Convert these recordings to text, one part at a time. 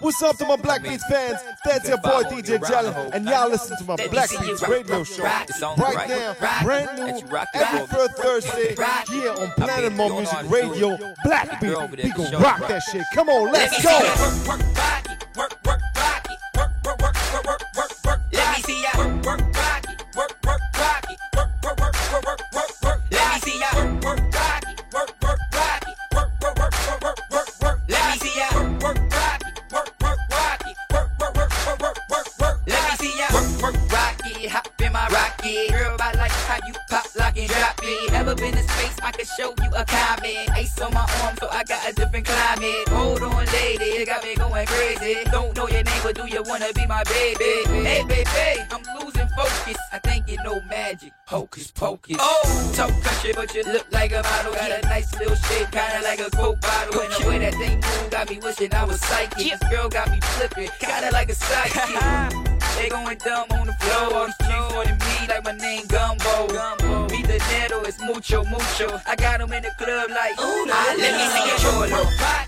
What's up to my Blackbeats fans? That's your boy DJ Jalen, and y'all listen to my Blackbeats radio show right now, brand new. every first Thursday. here on Planet More Music Radio. Blackbeats, we gon' rock that shit. Come on, let's go. do you wanna be my baby? Hey, baby, I'm losing focus. I think you know magic. Hocus pocus. Oh, talk country, but you look like a model. Got a nice little shape, kinda like a coke bottle. And the way that thing move got me wishing I was psychic. This girl got me flipping, kinda like a psychic. They going dumb on the floor. All these chicks wanting me like my name Gumbo. Gumbo. Me the nettle, it's mucho, mucho. I got them in the club like, ooh, nah, let me see your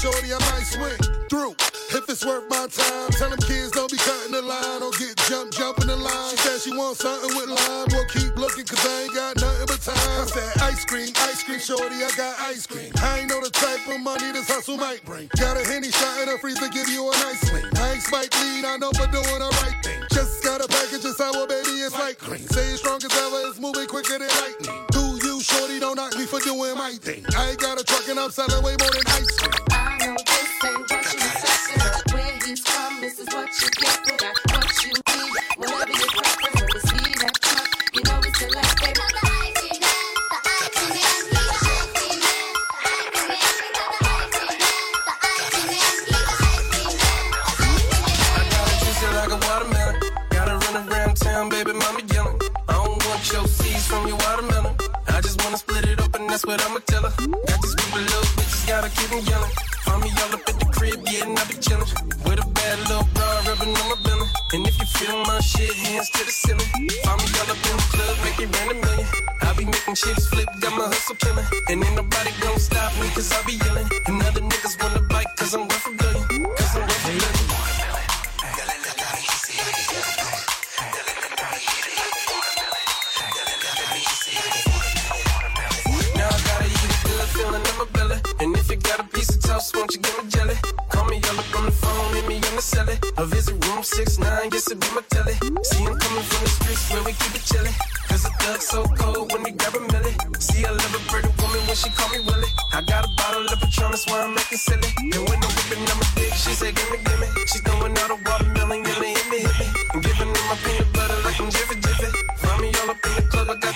shorty, I might swing through. If it's worth my time, tell them kids don't be cutting the line. or get jumped, jumping the line. She said she wants something with lime. Well, keep looking, cause I ain't got nothing but time. I said, ice cream, ice cream, shorty, I got ice cream. I ain't know the type of money this hustle might bring. Got a henny shot in the freezer, give you a nice swing. I ain't Spike I know for doing the right thing. Just got a package of sour, baby, it's like cream. Say it's strong as ever, it's moving quicker than lightning. Do you, shorty, don't knock me for doing my thing. I ain't got a truck and I'm selling way more than ice cream.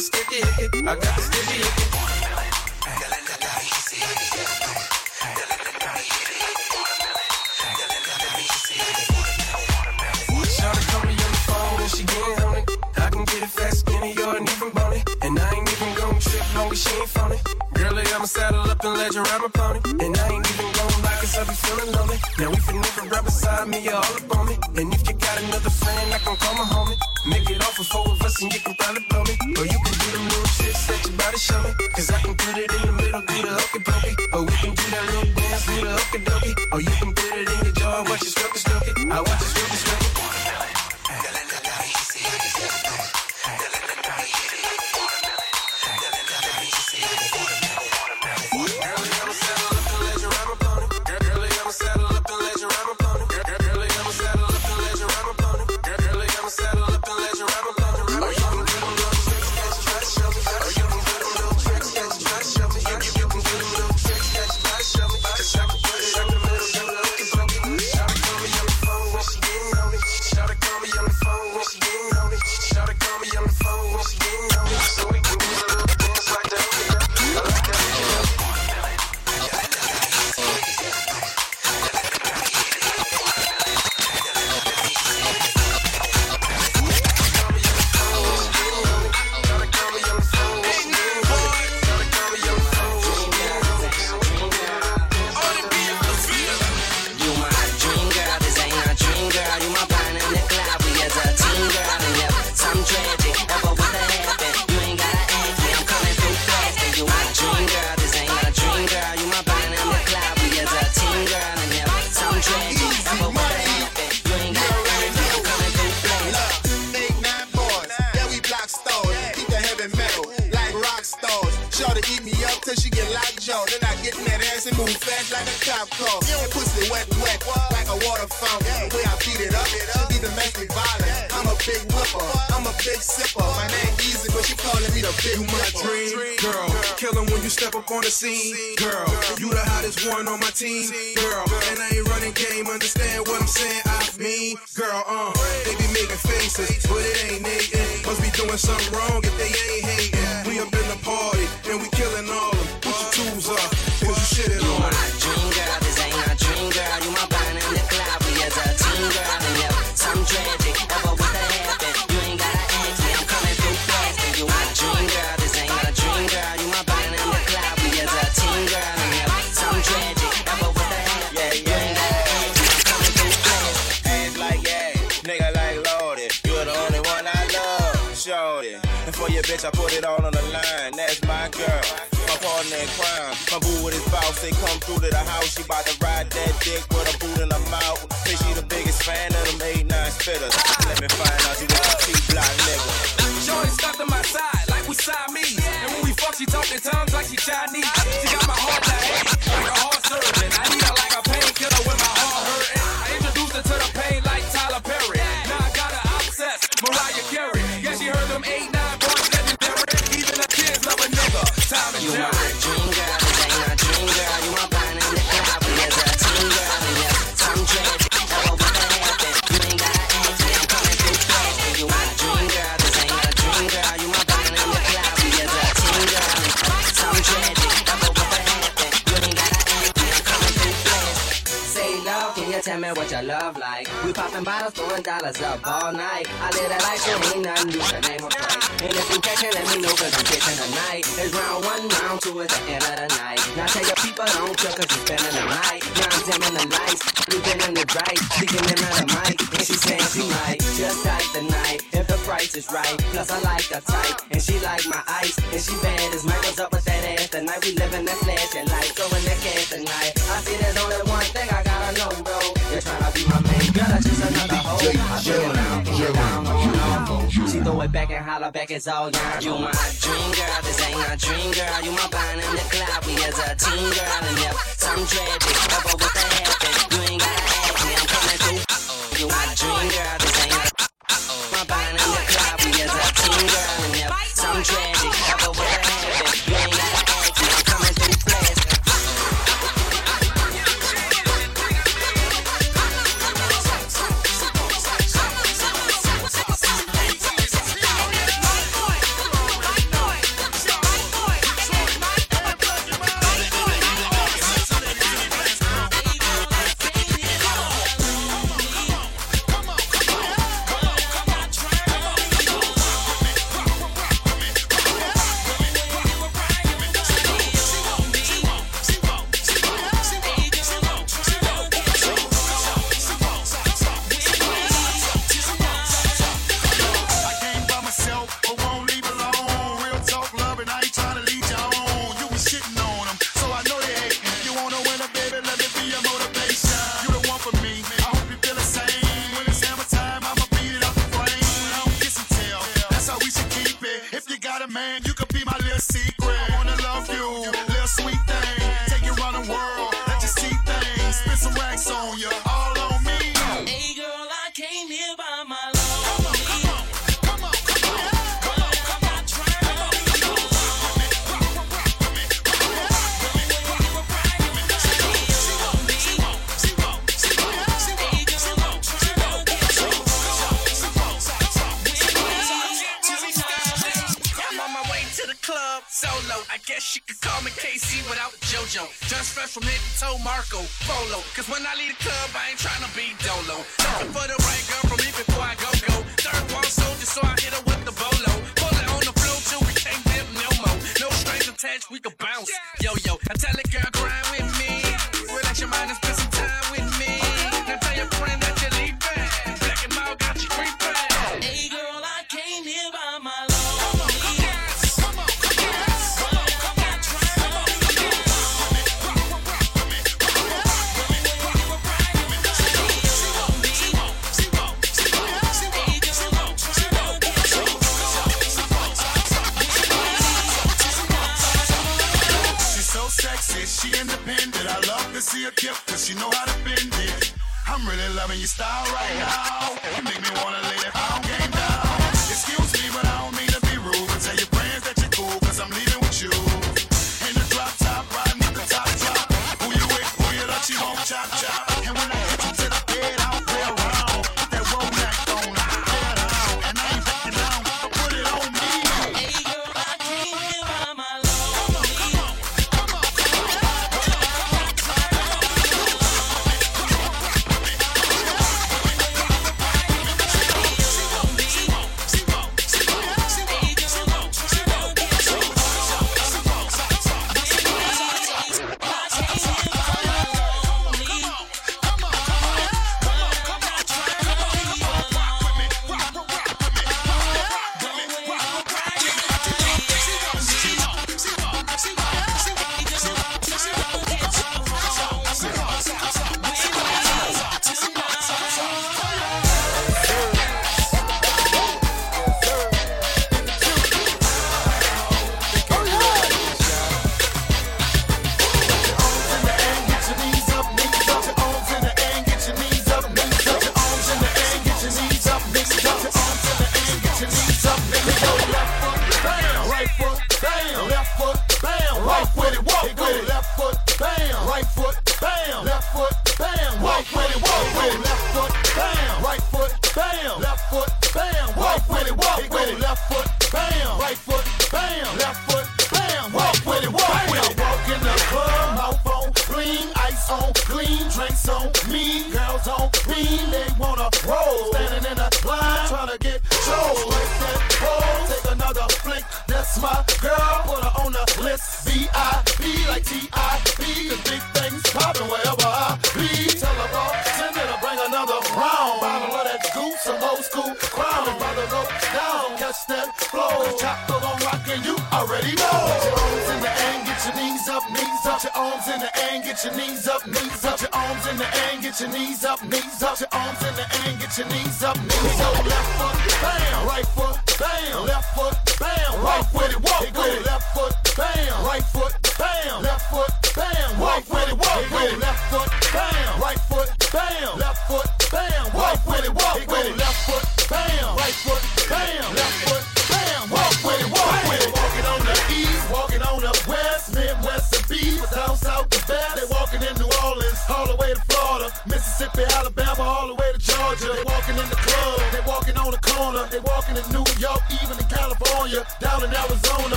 the sticky hickey. I got the sticky hickey. She get on it. I can get it fast, skinny, or an even bony. And I ain't even gon' trip long as she ain't phony. Girlie, I'ma saddle up and let you my pony. And I ain't even gon' lock us up, you feeling lonely. Now if you never right beside me, you're all up on You my dream girl, killin' when you step up on the scene, girl. You the hottest one on my team, girl. And I ain't running game, understand what I'm saying? I mean, girl, uh, they be making faces, but it ain't Nathan. Must be doing something wrong if they ain't hating. We up in the party and we killing all them. Put your tools up, cause you shit it on. It all on the line. That's my girl, my partner in crime. My boo with his boss, they come through to the house. She bout to ride that dick with a boot in her mouth. Say she the biggest fan of them 8 9 spitters. Let me find out you got a T-block nigga. Shorty stuck to my side like we Siamese. And when we fuck, she talking tongues like she Chinese. Me what your love like? We popping bottles, throwing dollars up all night. I live that life, so ain't nothing new to name a price. And if you catch it, let me know, cause I'm catching tonight. It's round one, round two, it's the end of the night. Now tell your people don't chill, cause you spending the night. Now I'm dimming the lights, sleeping in the bright, speaking in the mic. And she saying she might just like the night, if the price is right. Plus I like the type, and she like my ice. And she bad as Michael's up with that ass tonight. We live in that flashing light, throwing that cash tonight. I see there's only one thing I gotta know, bro. You're trying to be my main girl, that's just another hoe. I bring down, bring down, on, on. She throw it back and holler back, it's all young. You my dream girl, this ain't my dream girl. You my bond in the cloud, we as a team girl. And if something tragic ever was to happen, you ain't gotta ask me, I'm coming through. You my dream girl, this ain't a. my bond in the cloud, we as a team girl. And if something tragic ever was to man, you could be my little secret. Marco Polo. Cause when I leave the club, I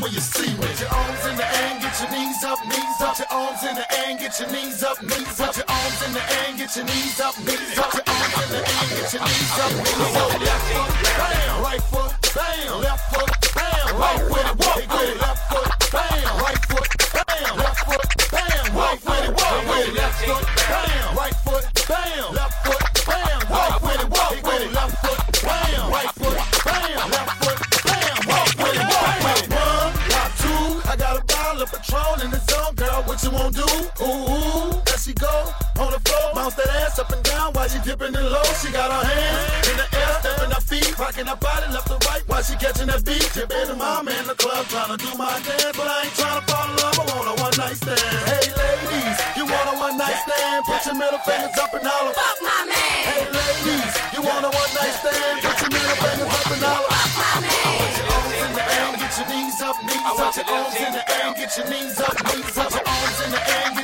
when you see me. Put your arms in the air, get your knees up, knees up. Your arms in the air, get your knees up, knees up. Your arms in the air, get your knees up, knees up. Your arms in the air, get your knees up, knees up. trying to do my dance, but I ain't trying to fall in love. I want a one night stand. Hey ladies, you want a one night stand? Put your middle fingers up and holler. Fuck my man. Hey ladies, you want a one night stand? Put your middle fingers up and holler. Fuck my man. Get your knees up, knees up, your arms in the air, get your knees up, knees up, your arms in the air.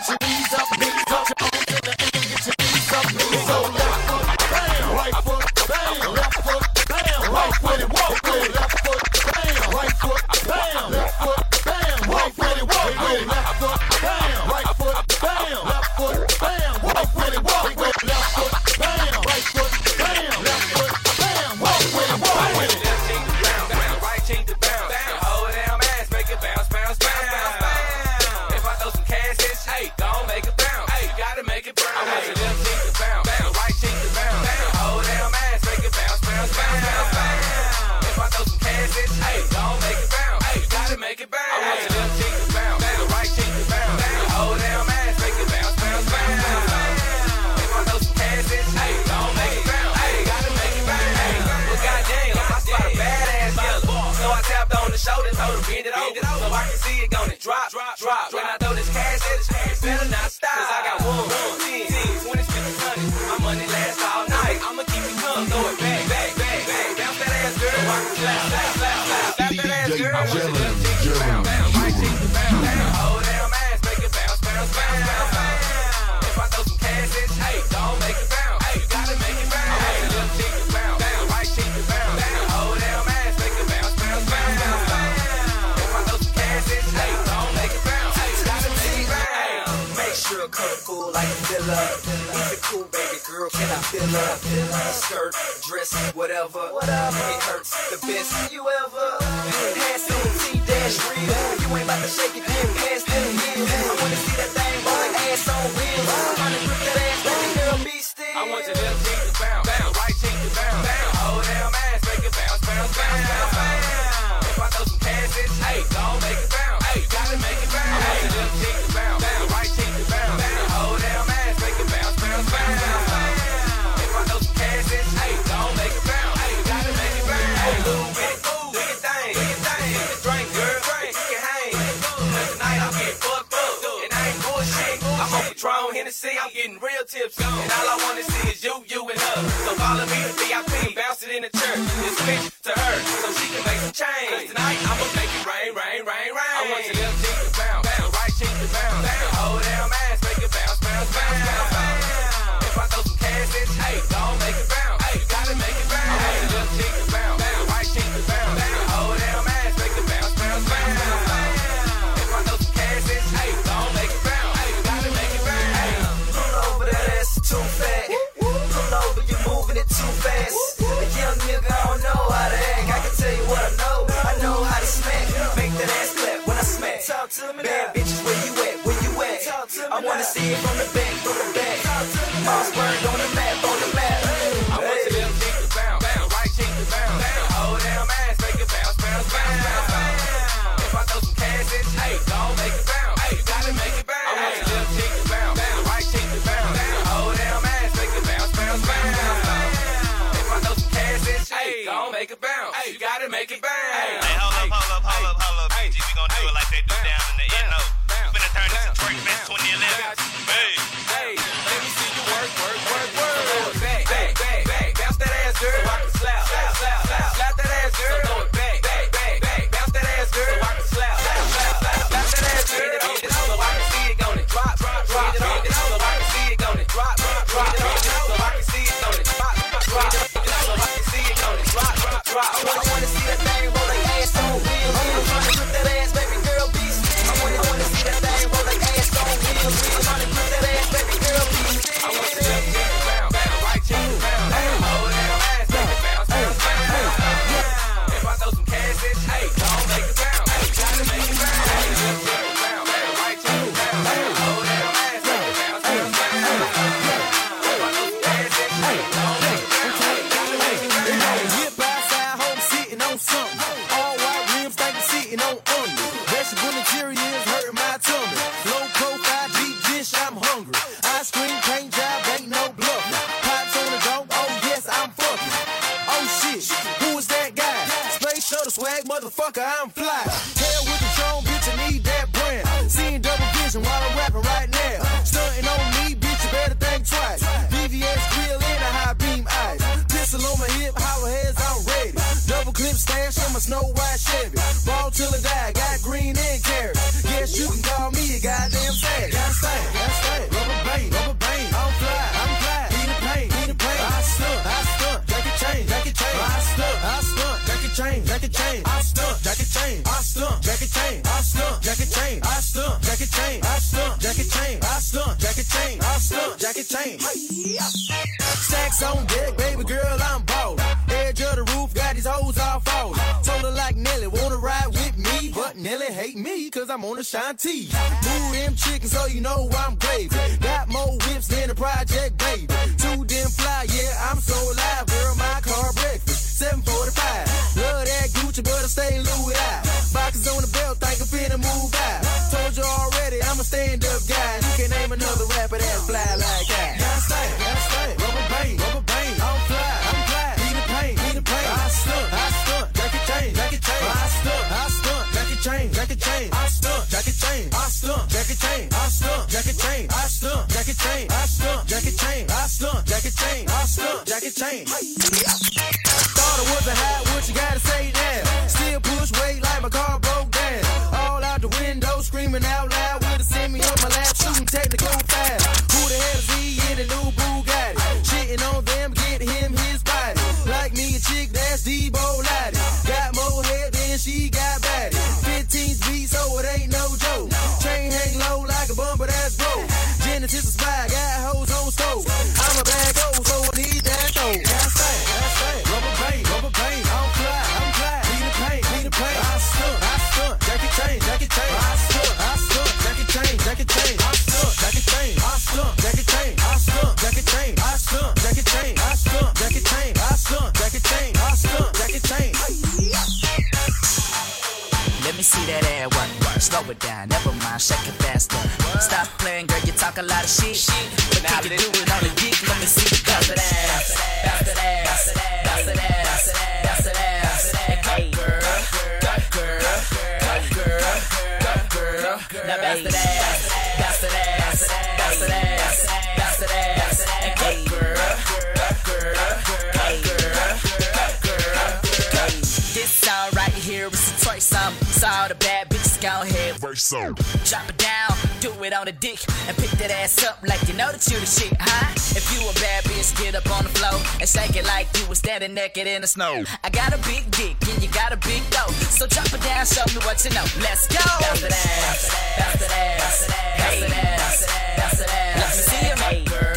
bloody naked in the snow. I got a big dick and you got a big toe. So drop it down, show me what you know. Let's go. Bounce it ass, bounce it ass, bounce it ass, bounce it ass. Let me see you, mate. Girl,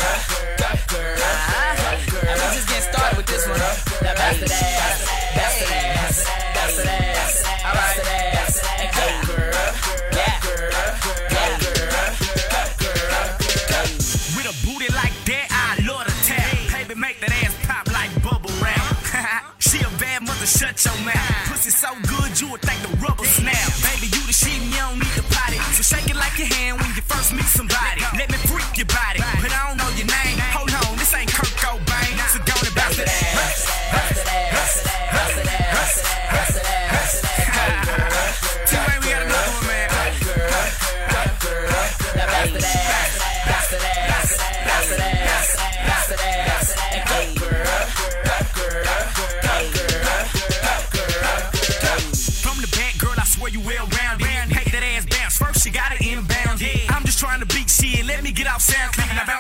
girl, girl. I'm just getting started with this one. Now bounce it ass. Your mouth. Pussy so good, you would think the rubber snap. Baby, you the shit, you don't need the potty. So shake it like your hand when you first meet somebody.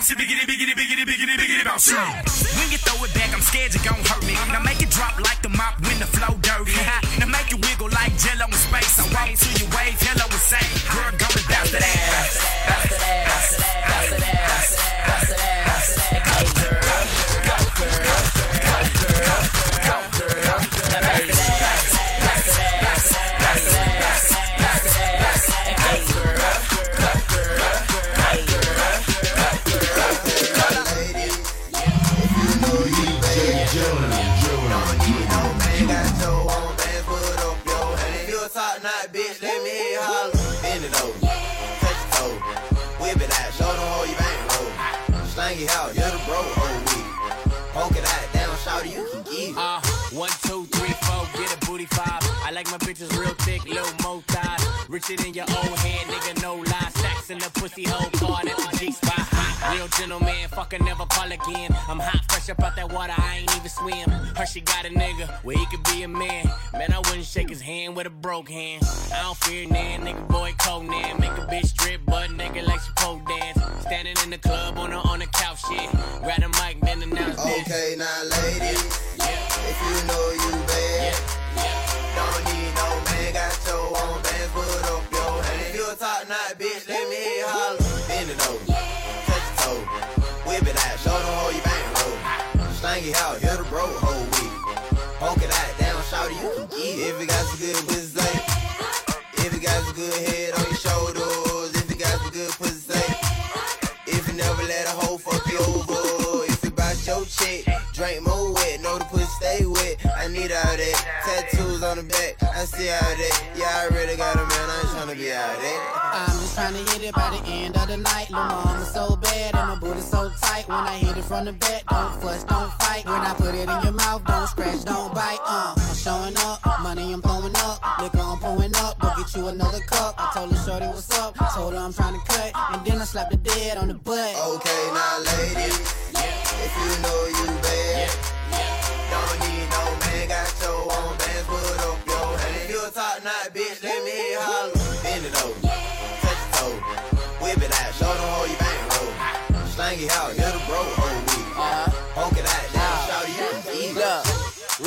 Bounce it, biggity, biggity, biggity, biggity, biggity, bounce. When you throw it back, I'm scared you gon' hurt me. Now make it drop like the mop when the flow dirty. now make it wiggle like jello in space. I walk to your wave, Uh, one, two, three, four, get a booty five. I like my bitches real thick, little mo thighs. Richer than your old head, nigga, no lie. Stacks in the pussy hole, card at real gentleman, fucker never call again. I'm hot, fresh up out that water, I ain't even swim. Her, she got a nigga where he could be a man. Man, I wouldn't shake his hand with a broke hand. I don't fear nan, nigga, boy, Conan. Make a bitch strip, butt nigga like she pole dance. Standing in the club on the on the couch, shit. Grab the mic, then announce this. Okay, now ladies, if you know you bad, don't need no man, got your own bands, put up your hand. If you a top knot, bitch, let me holler. Bend it over, Slang it out, you're bro, whole week. Poke it out, down, shout you can get it. If you got some good pussy. If you got some good head on your shoulders, if you got some good pussy. If you never let a hoe fuck you over, if you bout your chick, drink more wet, know the pussy stay wet. I need all that. On the back, I see all that. Yeah, I really got a man, I ain't tryna be all that. I'm just trying to hit it by the end of the night. Lil' mama so bad and my booty so tight. When I hit it from the back, don't fuss, don't fight. When I put it in your mouth, don't scratch, don't bite. Uh, I'm showing up, money I'm blowing up, liquor I'm pouring up. Go get you another cup. I told her shorty what's up, told her I'm trying to cut, and then I slapped the dead on the butt. Okay, now ladies, if you know you bad, don't need no man, got your own bands, put up your hand. If you a top knot, bitch, let me hear holler. Bend it over, touch your toe, whip it out, show them how you bang roll. Slang it out, you're bro, whole week. Uh-huh. Poke it out, down, ah. shout you can eat it. Look,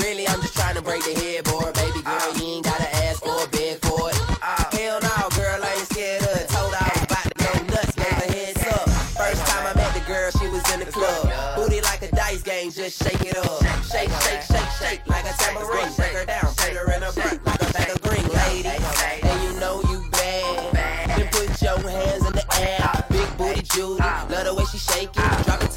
really, I'm just trying to break the headboard, just shake it up. Shake, shake, shake, shake like a tambourine. Break her down, put her in a break like a bag of green, lady. And you know you bad. Then put your hands in the air. Big booty Judy, love the way she shake it. Drop it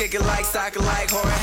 kick it like soccer, like horror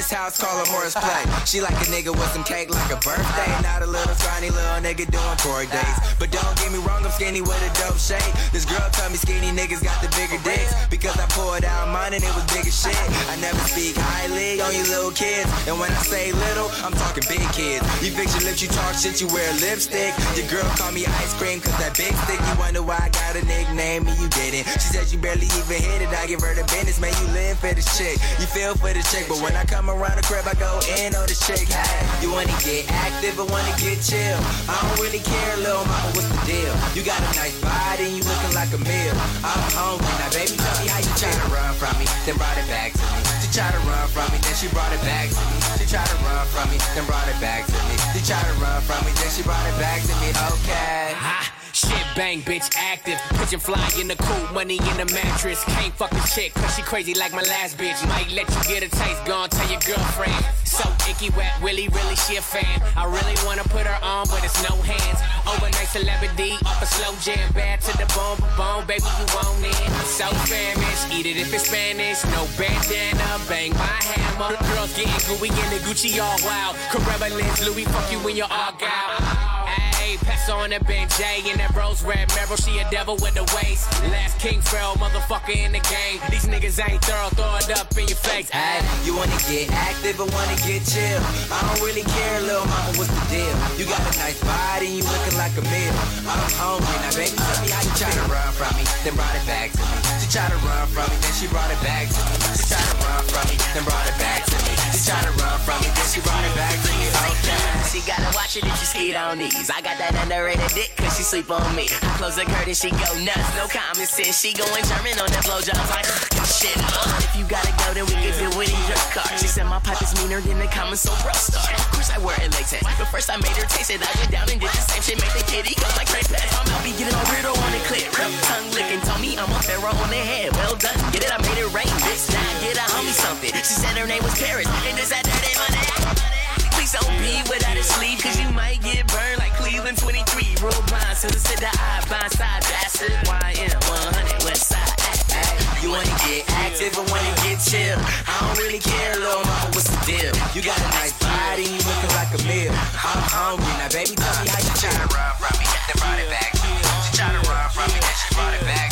this house, call it horse play. She like a nigga with some cake like a birthday. Not a little scrawny little nigga doing tour days. But don't get me wrong, I'm skinny with a dope shape. This girl told me skinny niggas got the bigger dicks. Because I poured out mine and it was big as shit. I never speak highly on you little kids. And when I say little, I'm talking big kids. You fix your lips, you talk shit, you wear lipstick. Your girl call me ice cream, cause that big stick. You wonder why I got a nickname and you didn't. She said you barely even hit it. I give her the business, man. You live for this chick. You feel for this chick, but when I come around the crib, I go in on this chick. Hey, you wanna get active or wanna get chill? I don't really care, little mama, what's the deal? You got a nice body and you looking like a meal. I'm hungry now, baby. Tell me how you tryna run from me, then brought it back to me. She tried to run from me, then she brought it back to me. She tried to run from me, then brought it back to me. She tried to run from me, then she brought it back to me. Okay. Ha! Shit bang, bitch active. Pigeon fly in the coop, money in the mattress. Can't fuck a chick, cause she crazy like my last bitch. Might let you get a taste, gon' tell your girlfriend. So icky wet, Willy, really, she a fan. I really wanna put her on, but it's no hands. Overnight celebrity, off a slow jam. Bad to the bone, bone, baby, you want it. So famished, eat it if it's Spanish. No bandana, bang my hammer. Girls getting gooey in the Gucci all wild. Lens, Louis, fuck you when you're all out. On that Ben J and that rose red Meryl. She a devil with the waist. Last King Pharaoh, motherfucker in the game. These niggas ain't thorough, throw it up in your face. Ay, you wanna get active or wanna get chill? I don't really care, little mama, what's the deal? You got a nice body, you looking like a meal. I'm hungry, now baby, tell me how you try to run from me, then brought it back to me. She tried to run from me, then she brought it back to me. She tried to run from me, then brought it back to me. She tried to run from me, then she it back to me. Okay. She gotta watch it if she skate on these. I got that underrated dick cause she sleep on me. I close the curtain, she go nuts. No common sense. She going German on that blowjobs like shit. Uh, if you gotta go, then we can do it in your car. She said my pipe is meaner than the common so bro star. Of course I wear it latex, but first I made her taste it. I went down and did the same shit, make the kitty go like crazy. I'm out be getting all weirdo on the clip. Real tongue licking, told me I'm a pharaoh on the head. Well done, get it, I made it rain, bitch. Now get a homie something. She said her name was Paris, and this that dirty money. Please don't be without a sleeve, cause you might get burned like Cleveland 23. Roll blind, so sit the eye, blind side, it. YM 100 West Side. You wanna get active or wanna get chill? I don't really care, little mama, what's the deal? You got a nice body, you looking like a meal. I'm hungry, now baby, tell me how you try to run from me, then brought it back. She tried to run from me, then she brought it back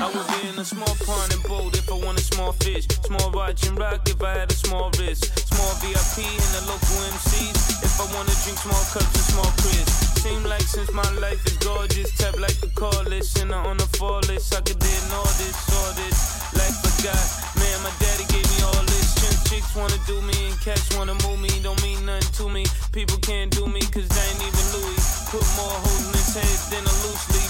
I would be in a small pond and boat if I want a small fish. Small watch and rock if I had a small wrist. Small VIP in the local MCs if I wanna drink small cups and small crisps. Seem like since my life is gorgeous, tap like a call list and on the fall list. I could ignore this, all this. Life I got, man, my daddy gave me all this. Chimp chicks wanna do me and cats wanna move me. Don't mean nothing to me. People can't do me cause they ain't even Louis. Put more holes in his head than a loose leaf.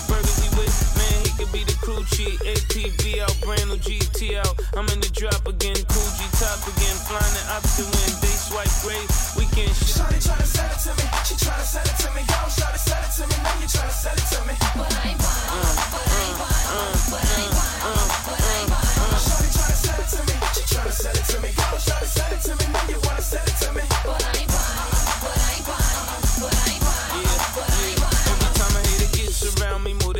Could be the crew chief. APV out, brand new GT out. I'm in the drop again, cool G top again. Flying the opposite wind, they swipe great. Weekend shit. Shawty tryna sell it to me, she tryna sell it to me, yo, shawty sell it to me, now you tryna sell it to me. But I ain't buying, uh, but I ain't buying, uh, but I ain't buying, but I ain't buying. Shawty tryna sell it to me, she tryna sell it to me, yo, shawty sell it to me, now you wanna sell it to me. But I ain't buying, but I ain't buying, but I ain't buying, but I ain't buying. Every time a hater gets around me, move their lips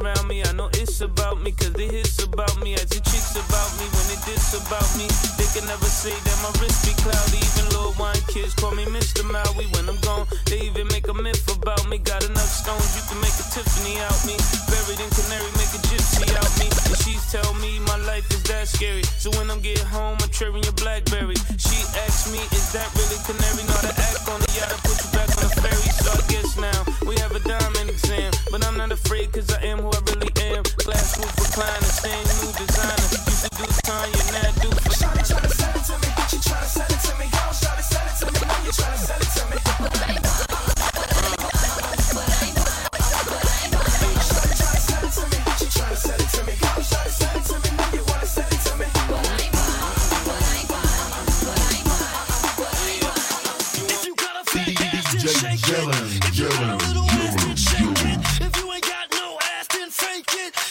around me. I know it's about me, cause they hits about me. As the chicks about me, when they diss about me. They can never say that my wrist be cloudy. Even little wine kids call me Mr. Maui. When I'm gone, they even make a myth about me. Got enough stones, you can make a Tiffany out me. Buried in Canary, make a gypsy out me. And she's tell me my life is that scary. So when I'm get home, I'm cherrying your Blackberry. She asks me, is that really Canary? Not to act on the yacht, I put you back I guess now we have a diamond exam. But I'm not afraid, cause I am who I really am. Glass roof recliner, staying new designer. Used to do Tanya, now I do for Shawty tryna sell it to me, she tryna sell it to me, yo, shawty sell it to me, now you tryna sell it to me. Shake it. If you got a little ass, then shake it. If you ain't got no ass, then fake it.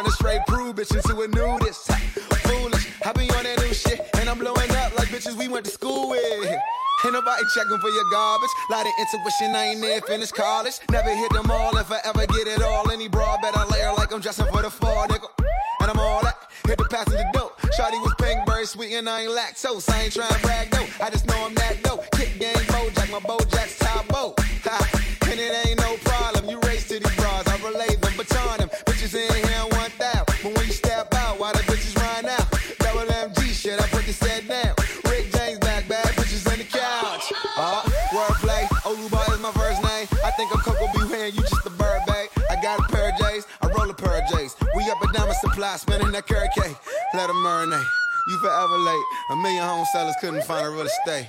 Turn a straight prude bitch into a nudist. Foolish, I be on that new shit, and I'm blowing up like bitches we went to school with. Ain't nobody checking for your garbage. Lot of intuition, I ain't there, finished college. Never hit them all if I ever get it all. Any bra better layer like I'm dressing for the fall, nigga. And I'm all that. Hit the passenger dope. Shawty was pink, very sweet, and I ain't lactose. I ain't trying to brag, though. I just know I'm that dope. Kick game, Bojack, my Bojack's top boat. and it ain't no problem. You race to these bras, I relay them baton. fly, spinning that carrot cake. Let them marinate. You forever late. A million home sellers couldn't find a real estate.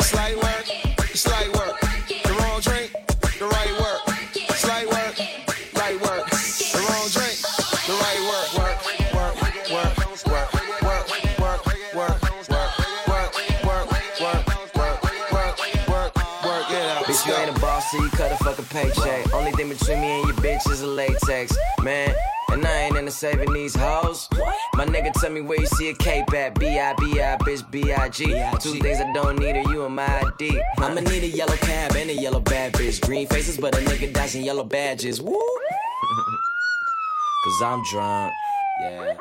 Slight work, slight work. The wrong drink, the right work. Slight work, right work. The wrong drink, the right work. Work, work, work, work, work, work, work, work. Bitch, you ain't a boss, so you cut a fucking paycheck. Only thing between me and latex, man. And I ain't into saving these hoes. My nigga tell me where you see a cape at. B-I-B-I, bitch, B-I-G. Two things I don't need are you and my ID. I'ma need a yellow cab and a yellow bad bitch. Green faces, but a nigga dodging yellow badges. Woo! Cause I'm drunk, yeah.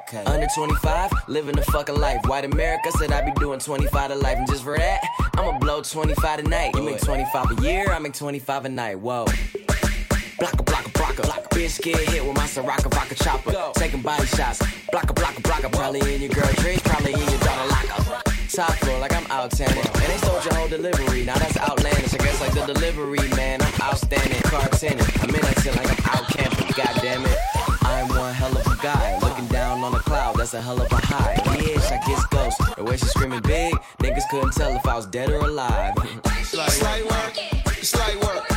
Okay. Under 25, living the fucking life. White America said I'd be doing 25 to life, and just for that, I'ma blow 25 tonight. You make 25 a year, I make 25 a night. Whoa. Block a block blocker. Bitch get hit with my Soraka vodka chopper. Taking body shots. Blocker, blocker, blocker. Probably in your girl dreams, probably in your daughter locker. Top floor like I'm out tanning. And they sold your whole delivery. Now that's outlandish. I guess like the delivery man, I'm outstanding. Car tenant. I'm in acting like I'm out camping. God damn it. I'm one hell of a guy. Looking down on a cloud, that's a hell of a high. Bitch, I kiss ghosts. The way she screaming big, niggas couldn't tell if I was dead or alive. Slight work, slight work.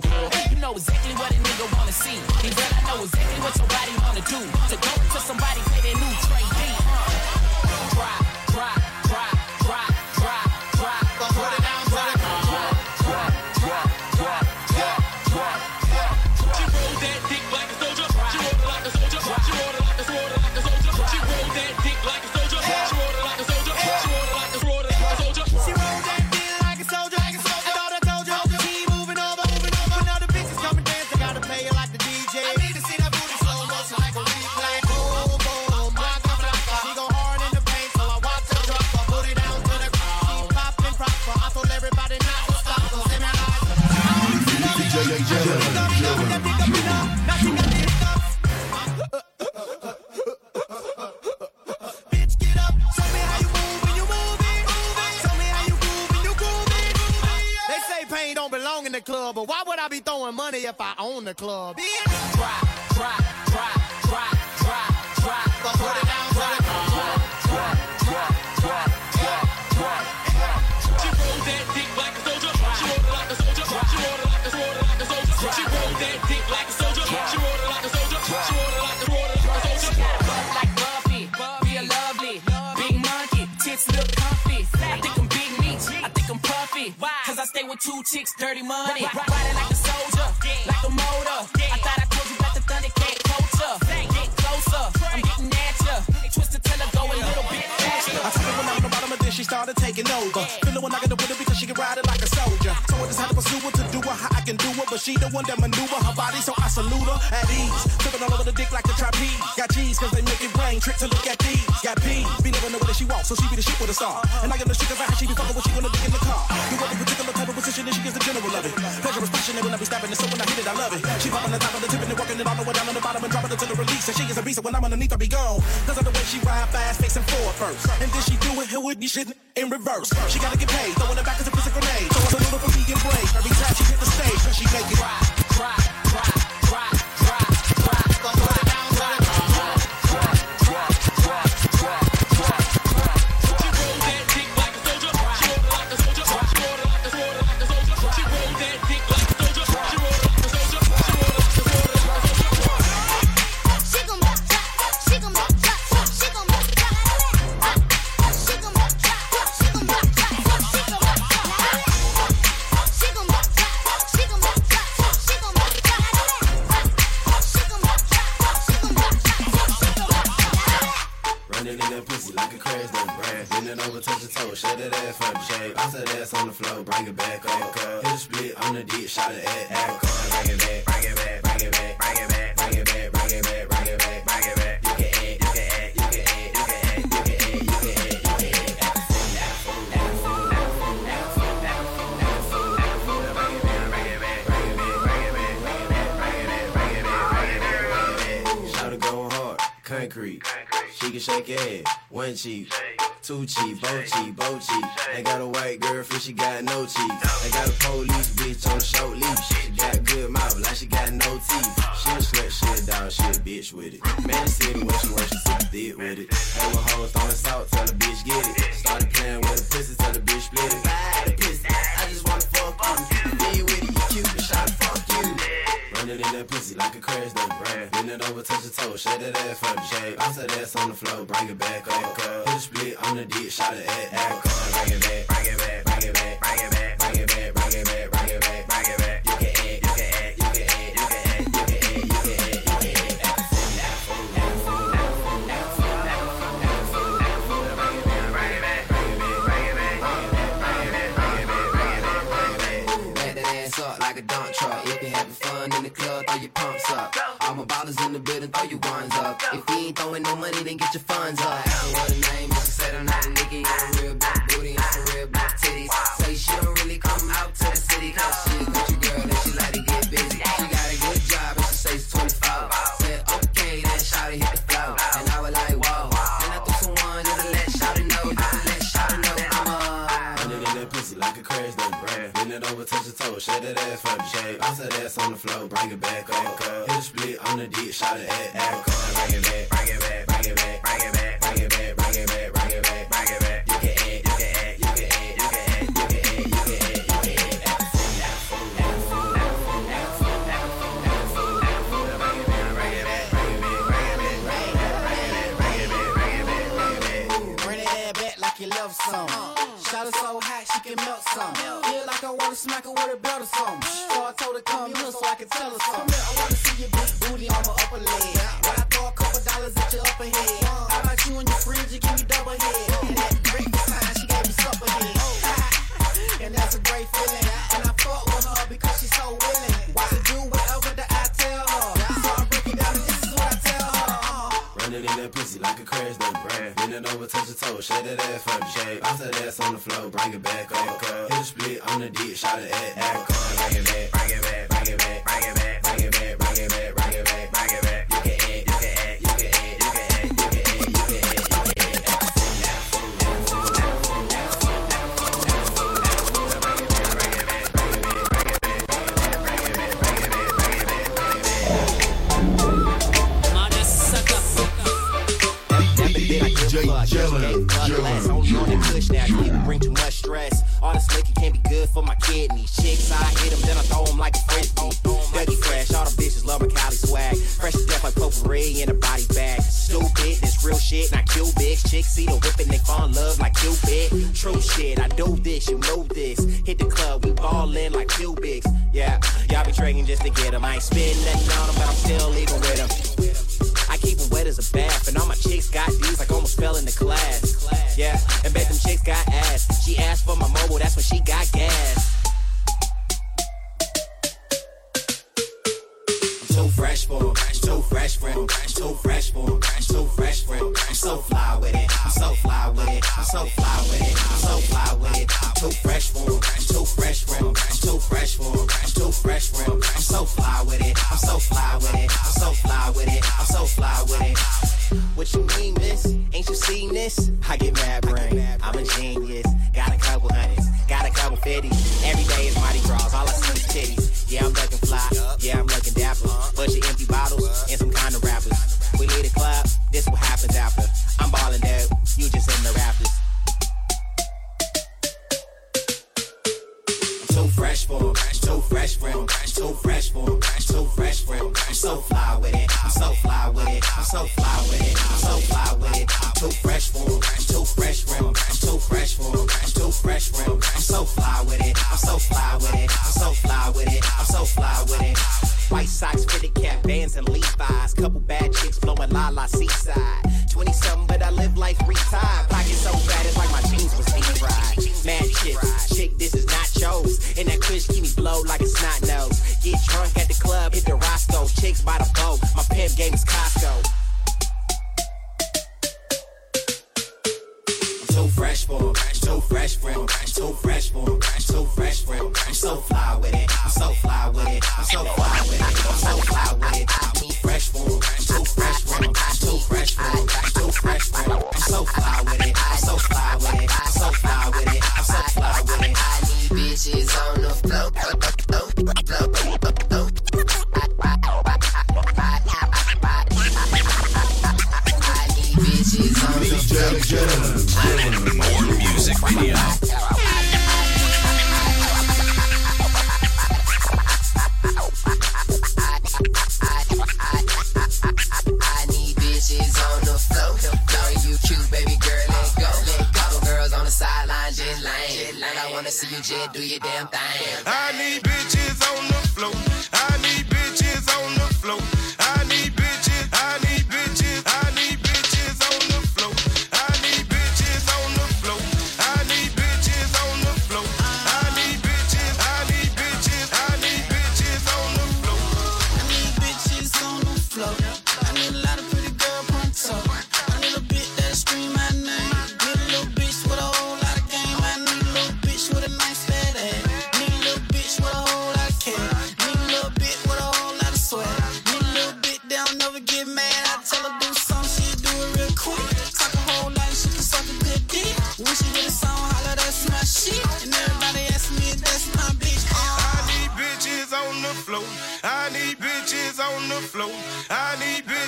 girl. You know exactly what a nigga wanna see. He girl, I know exactly what your body wanna do. To go to some to the release, and she is a beast. When I'm underneath, I be gone. Cause of the way she ride fast, facing forward first. And then she do it, who would you shitting in reverse? She gotta get paid, throwing it back as a physical of grenade. So it's a little for me and brave. Every time she hit the stage, cause she make it cry, cry. to the head. Have a car, bring it back, bring it back, bring it back, bring it back, bring it back, bring it back, bring it back, bring it back. You can add, you can add, you can add, you can add, you can add, you can add, you can add. Concrete. She can shake your one cheek. Tucci, Bochi, Bochi. I got a white girlfriend, she got no teeth. I got a police bitch on the short leash. She got good mouth, like she got no teeth. She a slut, she a dog, she a bitch with it. Man, see me when she works, she super thick with it. Hang my hoes, throwing salt, tell the bitch get it. Started playing with the pussy, tell the bitch split it. Buy the I just wanna fuck you. Be with you cute, shot fuck you it in that pussy like a crash dump, bruh. Bend it over, touch the toe, shake that ass from the shade. Bounce that ass on the floor, bring it back up. Push split on the deep, shot it at, at, Bring it back, bring it back, bring it back, bring it back, bring it back. socks, fitted cap, bands, and Levi's. Couple bad chicks blowing la la seaside. 20 something, but I live life retired. Pocket so fat, it's like my jeans was deep fried. Mad chips, chick, this is not. And that kush keep me blow like a snot nose.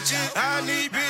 I need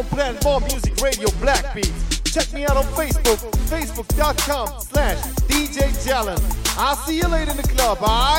on Planet Music Radio blackbeats Check me out on Facebook, facebook.com slash DJ Jalen. I'll see you later in the club, alright?